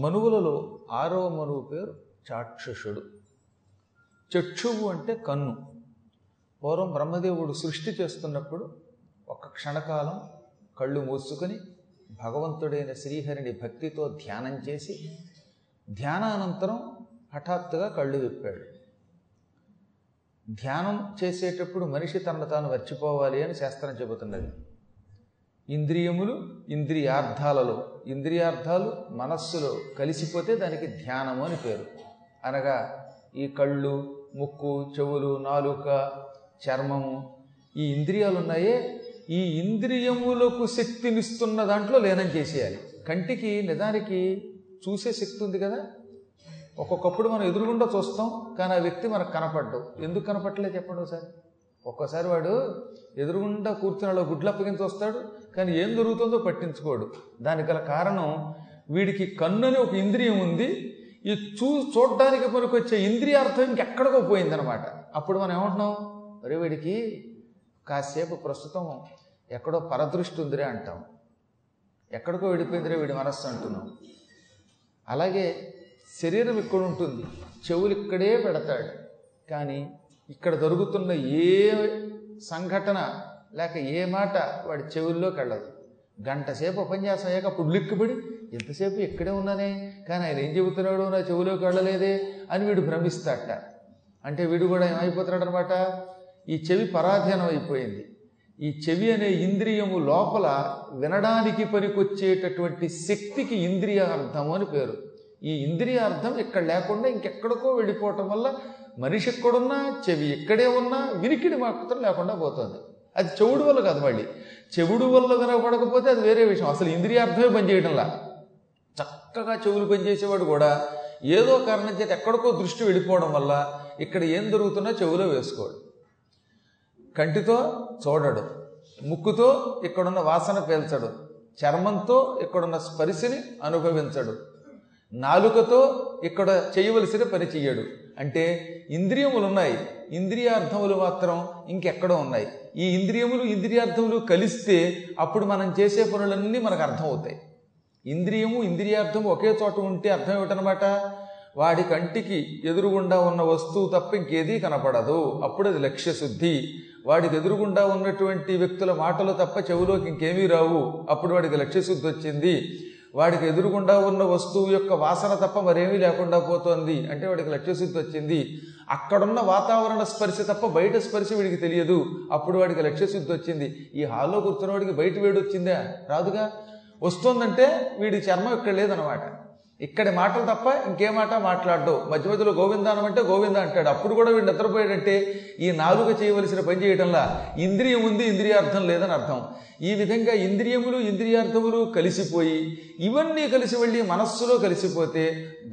మనువులలో ఆరవ మనువు పేరు చాక్షుషుడు. చక్షువు అంటే కన్ను. పూర్వం బ్రహ్మదేవుడు సృష్టి చేస్తున్నప్పుడు ఒక క్షణకాలం కళ్ళు మూసుకొని భగవంతుడైన శ్రీహరిని భక్తితో ధ్యానం చేసి ధ్యానానంతరం హఠాత్తుగా కళ్ళు విప్పాడు. ధ్యానం చేసేటప్పుడు మనిషి తనను తాను మర్చిపోవాలి అని శాస్త్రం చెబుతున్నది. ఇంద్రియములు ఇంద్రియార్థాలలో. ఇంద్రియార్థాలు మనస్సులో కలిసిపోతే దానికి ధ్యానము అని పేరు. అనగా ఈ కళ్ళు ముక్కు చెవులు నాలుక చర్మము ఈ ఇంద్రియాలు ఉన్నాయే ఈ ఇంద్రియములకు శక్తినిస్తున్న దాంట్లో లేనం చేసేయాలి. కంటికి నిజానికి చూసే శక్తి ఉంది కదా. ఒక్కొక్కప్పుడు మనం ఎదురుగుండా చూస్తాం కానీ ఆ వ్యక్తి మనకు కనపడ్డు. ఎందుకు కనపట్టలేదు చెప్పండి ఒకసారి? ఒక్కోసారి వాడు ఎదురుగుండా కూర్చుని గుడ్లు అప్పగించి వస్తాడు కానీ ఏం జరుగుతుందో పట్టించుకోడు. దానికి గల కారణం వీడికి కన్ను అని ఒక ఇంద్రియం ఉంది. ఈ చూ చూడడానికి మనకు వచ్చే ఇంద్రియార్థం ఇంకెక్కడికో పోయిందనమాట అప్పుడు మనం ఏమంటున్నాం? అరే వీడికి కాసేపు ప్రస్తుతం ఎక్కడో పరదృష్టి ఉందిరే అంటాం. ఎక్కడికో విడిపోయిందిరే వీడి మనస్సు అంటున్నాం. అలాగే శరీరం ఇక్కడ ఉంటుంది. చెవులు ఇక్కడే పెడతాడు. కానీ ఇక్కడ జరుగుతున్న ఏ సంఘటన లేక ఏ మాట వాడి చెవుల్లోకి వెళ్ళదు. గంట సేపు ఉపన్యాసం అయ్యాక అప్పుడు ఎంతసేపు ఇక్కడే ఉన్నానే? కానీ ఆయన ఏం చెబుతున్నాడు? నా చెవులోకి వెళ్ళలేదే? అని వీడు భ్రమిస్తాట అంటే వీడు కూడా ఏమైపోతున్నాడు అనమాట ఈ చెవి పరాధీనం అయిపోయింది. ఈ చెవి అనే ఇంద్రియము లోపల వినడానికి పనికొచ్చేటటువంటి శక్తికి ఇంద్రియ అర్థం అని పేరు. ఈ ఇంద్రియ అర్థం ఇక్కడ లేకుండా ఇంకెక్కడికో వెళ్ళిపోవటం వల్ల మనిషి ఎక్కడున్నా చెవి ఇక్కడే ఉన్నా వినికిడి మాత్రం లేకుండా పోతుంది. అది చెవుడు వల్ల కాదు మళ్ళీ. చెవుడు వల్ల వినపడకపోతే అది వేరే విషయం. అసలు ఇంద్రియార్థమే పనిచేయడంలా చక్కగా చెవులు పనిచేసేవాడు కూడా ఏదో కారణం చేత ఎక్కడికో దృష్టి వెళ్ళిపోవడం వల్ల ఇక్కడ ఏం దొరుకుతున్నా చెవులో వేసుకోడు. కంటితో చూడడు. ముక్కుతో ఇక్కడున్న వాసన పీల్చడు. చర్మంతో ఇక్కడున్న స్పరిశని అనుభవించడు. నాలుకతో ఇక్కడ చేయవలసిన పని చెయ్యడు. అంటే ఇంద్రియములు ఉన్నాయి ఇంద్రియార్థములు మాత్రం ఇంకెక్కడో ఉన్నాయి. ఈ ఇంద్రియములు ఇంద్రియార్థములు కలిస్తే అప్పుడు మనం చేసే పనులన్నీ మనకు అర్థమవుతాయి. ఇంద్రియము ఇంద్రియార్థము ఒకే చోట ఉంటే అర్థం ఏమిటనమాట? వాడి కంటికి ఎదురుగుండా ఉన్న వస్తువు తప్ప ఇంకేదీ కనపడదు. అప్పుడు అది లక్ష్యశుద్ధి. వాడికి ఎదురుగుండా ఉన్నటువంటి వ్యక్తుల మాటలు తప్ప చెవిలోకి ఇంకేమీ రావు. అప్పుడు వాడికి లక్ష్యశుద్ధి వచ్చింది. వాడికి ఎదురుగుండా ఉన్న వస్తువు యొక్క వాసన తప్ప మరేమీ లేకుండా పోతోంది. అంటే వాడికి లక్ష్యశుద్ధి వచ్చింది. అక్కడున్న వాతావరణ స్పర్శ తప్ప బయట స్పర్శ వీడికి తెలియదు. అప్పుడు వాడికి లక్ష్యశుద్ధి వచ్చింది. ఈ హాల్లో కూర్చున్న వాడికి బయట వేడి వచ్చిందా రాదుగా. వస్తుందంటే వీడి చర్మం ఇక్కడ లేదనమాట ఇక్కడి మాటలు తప్ప ఇంకే మాట మాట్లాడడు. మధ్య మధ్యలో గోవిందానం అంటే గోవింద అంటాడు. అప్పుడు కూడా వీడు నిద్రపోయాడంటే ఈ నాలుగు చేయవలసిన పని చేయడంలా ఇంద్రియం ఉంది ఇంద్రియార్థం లేదని అర్థం. ఈ విధంగా ఇంద్రియములు ఇంద్రియార్థములు కలిసిపోయి ఇవన్నీ కలిసి వెళ్ళి మనస్సులో కలిసిపోతే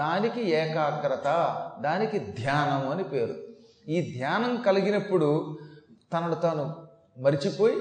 దానికి ఏకాగ్రత దానికి ధ్యానం అని పేరు. ఈ ధ్యానం కలిగినప్పుడు తనను తాను మరిచిపోయి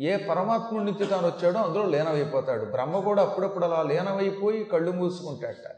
ఏ పరమాత్ముడి నుంచి తాను వచ్చాడో అందులో లీనమైపోతాడు. బ్రహ్మ కూడా అప్పుడప్పుడు అలా లీనమైపోయి కళ్ళు మూసుకుంటాడట.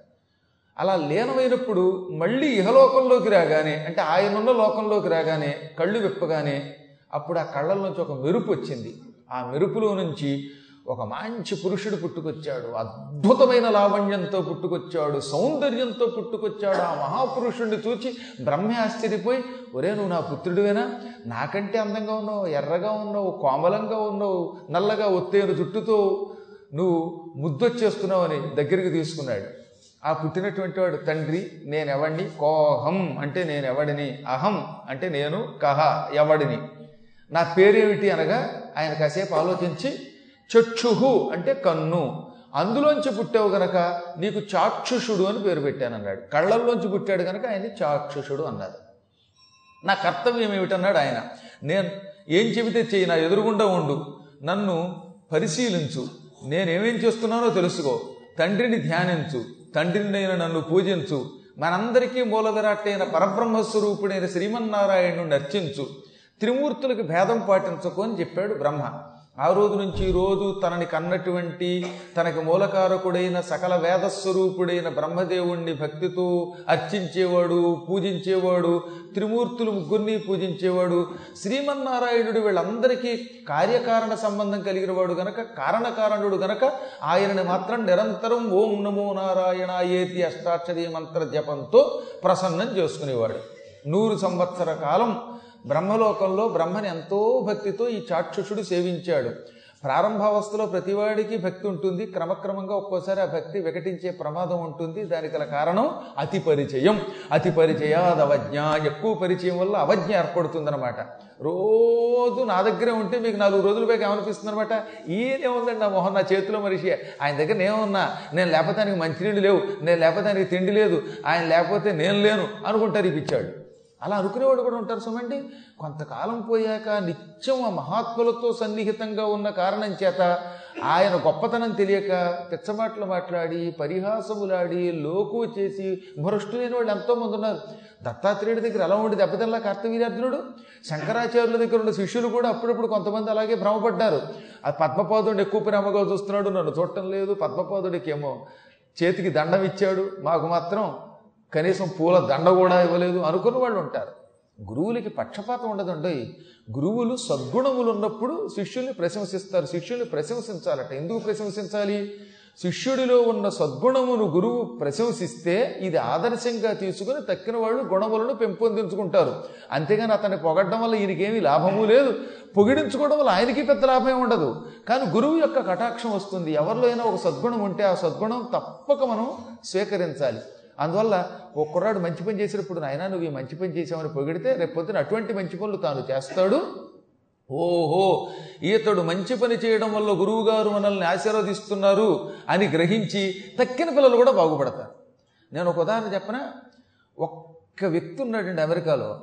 అలా లీనమైనప్పుడు మళ్ళీ ఇహలోకంలోకి రాగానే అంటే ఆయనున్న లోకంలోకి రాగానే కళ్ళు విప్పగానే అప్పుడు ఆ కళ్ళ నుంచి ఒక మెరుపు వచ్చింది. ఆ మెరుపులో నుంచి ఒక మంచి పురుషుడు పుట్టుకొచ్చాడు. అద్భుతమైన లావణ్యంతో పుట్టుకొచ్చాడు. సౌందర్యంతో పుట్టుకొచ్చాడు. ఆ మహాపురుషుణ్ణి చూచి బ్రహ్మే ఆశ్చర్యపోయి ఒరే నువ్వు నా పుత్రుడివేనా? నాకంటే అందంగా ఉన్నావు ఎర్రగా ఉన్నావు కోమలంగా ఉన్నావు నల్లగా ఒత్తేరు జుట్టుతో నువ్వు ముద్దొచ్చేస్తున్నావు అని దగ్గరికి తీసుకున్నాడు. ఆ పుట్టినటువంటి వాడు తండ్రి నేనెవడిని కోహం అంటే నేను ఎవడిని అహం అంటే నేను కహ ఎవడిని? నా పేరేమిటి? అనగా ఆయన కాసేపు ఆలోచించి చక్షుహు అంటే కన్ను. అందులోంచి పుట్టావు గనక నీకు చాక్షుషుడు అని పేరు పెట్టాను అన్నాడు కళ్ళల్లోంచి పుట్టాడు గనక ఆయన చాక్షుషుడు అన్నారు నా కర్తవ్యం ఏమిటన్నాడు ఆయన. నేను ఏం చెబితే చెయ్యి నా ఎదురుగుండా ఉండు. నన్ను పరిశీలించు. నేనేమేం చేస్తున్నానో తెలుసుకో. తండ్రిని ధ్యానించు. తండ్రినైన నన్ను పూజించు. మనందరికీ మూలవిరాట్టైన పరబ్రహ్మస్వరూపుడైన శ్రీమన్నారాయణుడు అర్చించు. త్రిమూర్తులకు భేదం పాటించకు అని చెప్పాడు బ్రహ్మ. ఆ రోజు నుంచి ఈ రోజు తనని కన్నటువంటి తనకి మూలకారకుడైన సకల వేదస్వరూపుడైన బ్రహ్మదేవుణ్ణి భక్తితో అర్చించేవాడు పూజించేవాడు త్రిమూర్తులు ముగ్గురిని పూజించేవాడు శ్రీమన్నారాయణుడు వీళ్ళందరికీ కార్యకారణ సంబంధం కలిగిన వాడు గనక కారణకారణుడు గనక ఆయనని మాత్రం నిరంతరం ఓం నమో నారాయణ ఏతి అష్టాక్షరీ మంత్ర జపంతో ప్రసన్నం చేసుకునేవాడు. నూరు సంవత్సర కాలం బ్రహ్మలోకంలో బ్రహ్మని ఎంతో భక్తితో ఈ చాక్షుషుడు సేవించాడు. ప్రారంభావస్థలో ప్రతివాడికి భక్తి ఉంటుంది. క్రమక్రమంగా ఒక్కోసారి ఆ భక్తి వికటించే ప్రమాదం ఉంటుంది. దానికి గల కారణం అతి పరిచయం. అతి పరిచయాద్ అవజ్ఞ. ఎక్కువ పరిచయం వల్ల అవజ్ఞ ఏర్పడుతుందనమాట రోజు నా దగ్గరే ఉంటే మీకు నాలుగు రోజుల పైకి ఏమనిపిస్తుంది అనమాట ఈయనేముందండి నా మొహన్ నా చేతిలో మనిషి. ఆయన దగ్గర నేనున్నా నేను లేకపోతే ఆయనకి మంచినీళ్ళు లేవు. నేను లేకపోతే ఆయనకి తిండి లేదు. ఆయన లేకపోతే నేను లేను అనుకుంటారు ఇప్పించాడు అలా అనుకునేవాడు కూడా ఉంటారు సుమండి. కొంతకాలం పోయాక నిత్యం ఆ మహాత్ములతో సన్నిహితంగా ఉన్న కారణం చేత ఆయన గొప్పతనం తెలియక పిచ్చమాటలు మాట్లాడి పరిహాసములాడి లోకు చేసి భ్రష్టులైన వాళ్ళు ఎంతోమంది ఉన్నారు. దత్తాత్రేయుడి దగ్గర ఎలా ఉండి దెబ్బతిల్లా కార్తవీర్యార్జునుడు శంకరాచార్యుల దగ్గర ఉన్న శిష్యులు కూడా అప్పుడప్పుడు కొంతమంది అలాగే భ్రమపడ్డారు. ఆ పద్మపాదుడు ఎక్కువ ప్రేమగా చూస్తున్నాడు నన్ను చూడటం లేదు పద్మపాదుడికి ఏమో చేతికి దండం ఇచ్చాడు. మాకు మాత్రం కనీసం పూల దండ కూడా ఇవ్వలేదు అనుకున్న వాళ్ళు ఉంటారు. గురువులకి పక్షపాతం ఉండదండి గురువులు సద్గుణములు ఉన్నప్పుడు శిష్యుల్ని ప్రశంసిస్తారు. శిష్యుల్ని ప్రశంసించాలట. ఎందుకు ప్రశంసించాలి? శిష్యుడిలో ఉన్న సద్గుణమును గురువు ప్రశంసిస్తే ఇది ఆదర్శంగా తీసుకుని తక్కిన వాళ్ళు గుణములను పెంపొందించుకుంటారు. అంతేగాని అతన్ని పొగడ్డం వల్ల ఈయనకేమీ లాభము లేదు. పొగిడించుకోవడం వల్ల ఆయనకి పెద్ద లాభం ఉండదు. కానీ గురువు యొక్క కటాక్షం వస్తుంది. ఎవరిలో అయినా ఒక సద్గుణం ఉంటే ఆ సద్గుణం తప్పక మనం స్వీకరించాలి. అందువల్ల ఓ కుర్రాడు మంచి పని చేసినప్పుడు నాయన నువ్వు ఈ మంచి పని చేసావని పొగిడితే రేపు పొద్దున అటువంటి మంచి పనులు తాను చేస్తాడు? ఓహో ఈతడు మంచి పని చేయడం వల్ల గురువుగారు మనల్ని ఆశీర్వదిస్తున్నారు అని గ్రహించి తక్కిన పిల్లలు కూడా బాగుపడతారు. నేను ఒక ఉదాహరణ చెప్పనా? ఒక్క వ్యక్తి ఉన్నాడండి అమెరికాలో.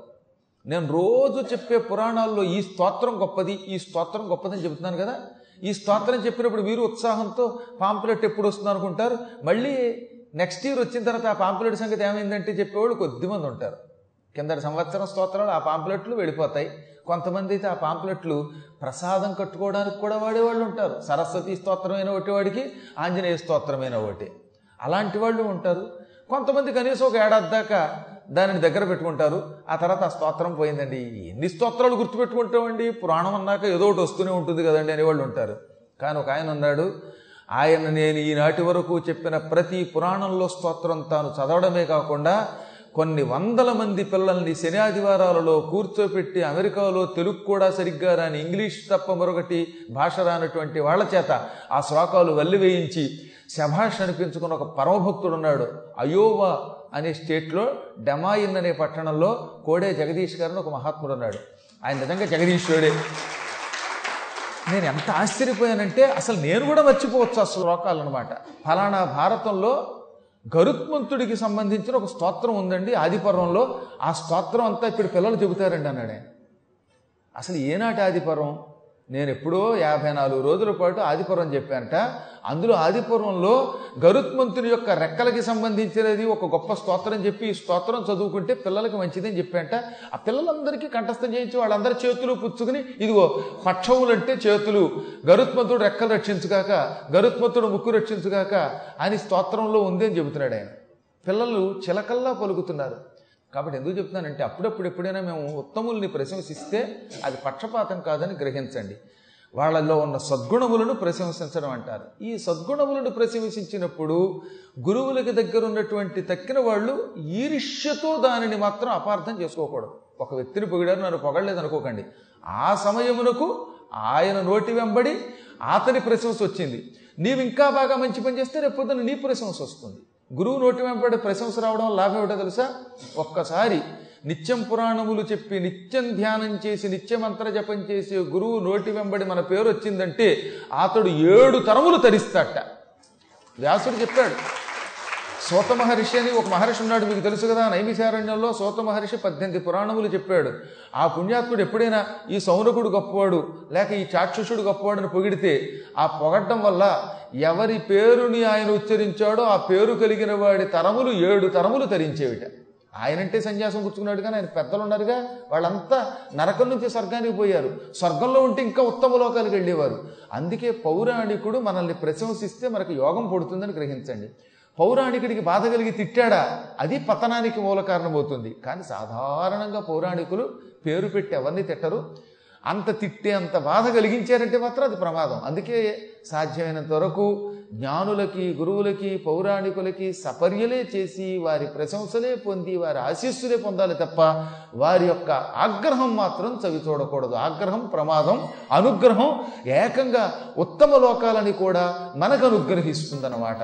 నేను రోజు చెప్పే పురాణాల్లో ఈ స్తోత్రం గొప్పది ఈ స్తోత్రం గొప్పదని చెబుతున్నాను కదా. ఈ స్తోత్రం చెప్పినప్పుడు మీరు ఉత్సాహంతో పాంపులెట్ ఎప్పుడు వస్తుంది అనుకుంటారు మళ్ళీ నెక్స్ట్ ఇయర్ వచ్చిన తర్వాత ఆ పాంపులెట్ సంగతి ఏమైందంటే చెప్పేవాళ్ళు కొద్దిమంది ఉంటారు. కిందటి సంవత్సరం స్తోత్రాలు ఆ పాంపులెట్లు వెళ్ళిపోతాయి. కొంతమంది అయితే ఆ పాంపులెట్లు ప్రసాదం కట్టుకోవడానికి కూడా వాడేవాళ్ళు ఉంటారు. సరస్వతి స్తోత్రమైన ఒకటి వాడికి ఆంజనేయ స్తోత్రమైన ఒకటి. అలాంటి వాళ్ళు ఉంటారు. కొంతమంది కనీసం ఒక ఏడాది దాకా దానిని దగ్గర పెట్టుకుంటారు. ఆ తర్వాత ఆ స్తోత్రం పోయిందండి. ఎన్ని స్తోత్రాలు గుర్తుపెట్టుకుంటామండి? పురాణం అన్నాక ఏదో ఒకటి వస్తూనే ఉంటుంది కదండి అనేవాళ్ళు ఉంటారు. కానీ ఒక ఆయన ఉన్నాడు ఆయన నేను ఈనాటి వరకు చెప్పిన ప్రతి పురాణంలో స్తోత్రం తాను చదవడమే కాకుండా కొన్ని వందల మంది పిల్లల్ని శని ఆదివారాలలో కూర్చోపెట్టి అమెరికాలో తెలుగు కూడా సరిగ్గా రాని ఇంగ్లీష్ తప్ప మరొకటి భాష రానటువంటి వాళ్ళ చేత ఆ శ్లోకాలు వల్లి వేయించి శభాష్ అనిపించుకున్న ఒక పరమభక్తుడు ఉన్నాడు. అయోవా అనే స్టేట్లో డెమాయిన్ అనే పట్టణంలో కోడే జగదీష్ గారిని ఒక మహాత్ముడు ఉన్నాడు. ఆయన నిజంగా జగదీశ్వరుడే. నేను ఎంత ఆశ్చర్యపోయానంటే అసలు నేను కూడా మర్చిపోవచ్చు ఆ శ్లోకాలు అనమాట ఫలానా భారతంలో గరుత్మంతుడికి సంబంధించిన ఒక స్తోత్రం ఉందండి ఆదిపర్వంలో. ఆ స్తోత్రం అంతా ఇప్పుడు పిల్లలు చెబుతారండి అన్నాడే. అసలు ఏనాటి ఆదిపర్వం? నేను ఎప్పుడో యాభై నాలుగు రోజుల పాటు ఆదిపురం చెప్పానట. అందులో ఆదిపురంలో గరుత్మంతుని యొక్క రెక్కలకి సంబంధించినది ఒక గొప్ప స్తోత్రం చెప్పి ఈ స్తోత్రం చదువుకుంటే పిల్లలకి మంచిదని చెప్పాంట ఆ పిల్లలందరికీ కంఠస్థం చేయించి వాళ్ళందరి చేతులు పుచ్చుకుని ఇదిగో పక్షములంటే చేతులు గరుత్మంతుడు రెక్కలు రక్షించుగాక గరుత్మంతుడు ముక్కు రక్షించుగాక అని స్తోత్రంలో ఉంది అని చెబుతున్నాడు ఆయన. పిల్లలు చిలకల్లా పలుకుతున్నారు. కాబట్టి ఎందుకు చెప్తున్నానంటే అప్పుడప్పుడు ఎప్పుడైనా మేము ఉత్తముల్ని ప్రశంసిస్తే అది పక్షపాతం కాదని గ్రహించండి. వాళ్ళల్లో ఉన్న సద్గుణములను ప్రశంసించడం అంటారు. ఈ సద్గుణములను ప్రశంసించినప్పుడు గురువులకి దగ్గర ఉన్నటువంటి తక్కిన వాళ్ళు ఈర్ష్యతో దానిని మాత్రం అపార్థం చేసుకోకూడదు. ఒక వ్యక్తిని పొగిడారు నన్ను పొగడలేదు అనుకోకండి. ఆ సమయమునకు ఆయన నోటి వెంబడి అతని ప్రశంస వచ్చింది. నీవు ఇంకా బాగా మంచి పని చేస్తే రేపొద్దున నీ ప్రశంస వస్తుంది. గురువు నోటి వెంబడి ప్రశంస రావడం లాభం ఏమిటో తెలుసా? ఒక్కసారి నిత్యం పురాణములు చెప్పి నిత్యం ధ్యానం చేసి నిత్యం మంత్ర జపం చేసి గురువు నోటి వెంబడి మన పేరు వచ్చిందంటే అతడు ఏడు తరములు తరిస్తాట వ్యాసుడు చెప్పాడు సోత మహర్షి అని ఒక మహర్షి ఉన్నాడు మీకు తెలుసు కదా నైమిశారణ్యంలో సోత మహర్షి పద్దెనిమిది పురాణములు చెప్పాడు. ఆ పుణ్యాత్ముడు ఎప్పుడైనా ఈ సౌనకుడు గొప్పవాడు లేక ఈ చాక్షుషుడు గొప్పవాడని పొగిడితే ఆ పొగడ్డం వల్ల ఎవరి పేరుని ఆయన ఉచ్చరించాడో ఆ పేరు కలిగిన వాడి తరములు ఏడు తరములు తరించేవిట. ఆయనంటే సన్యాసం పుచ్చుకున్నాడు కానీ ఆయన పెద్దలు ఉన్నారుగా వాళ్ళంతా నరకం నుంచి స్వర్గానికి పోయారు. స్వర్గంలో ఉంటే ఇంకా ఉత్తమ లోకాలకు వెళ్ళేవారు. అందుకే పౌరాణికుడు మనల్ని ప్రశంసిస్తే మనకు యోగం పడుతుందని గ్రహించండి. పౌరాణికుడికి బాధ కలిగి తిట్టాడా? అది పతనానికి మూల కారణమవుతుంది కానీ సాధారణంగా పౌరాణికులు పేరు పెట్టి ఎవరిని తిట్టరు? అంత తిట్టే అంత బాధ కలిగించారంటే మాత్రం అది ప్రమాదం. అందుకే సాధ్యమైనంత వరకు జ్ఞానులకి గురువులకి పౌరాణికులకి సపర్యలే చేసి వారి ప్రశంసలే పొంది వారి ఆశీస్సులే పొందాలి తప్ప వారి యొక్క ఆగ్రహం మాత్రం చవి చూడకూడదు. ఆగ్రహం ప్రమాదం అనుగ్రహం ఏకంగా ఉత్తమ లోకాలని కూడా మనకు అనుగ్రహిస్తుందన్నమాట.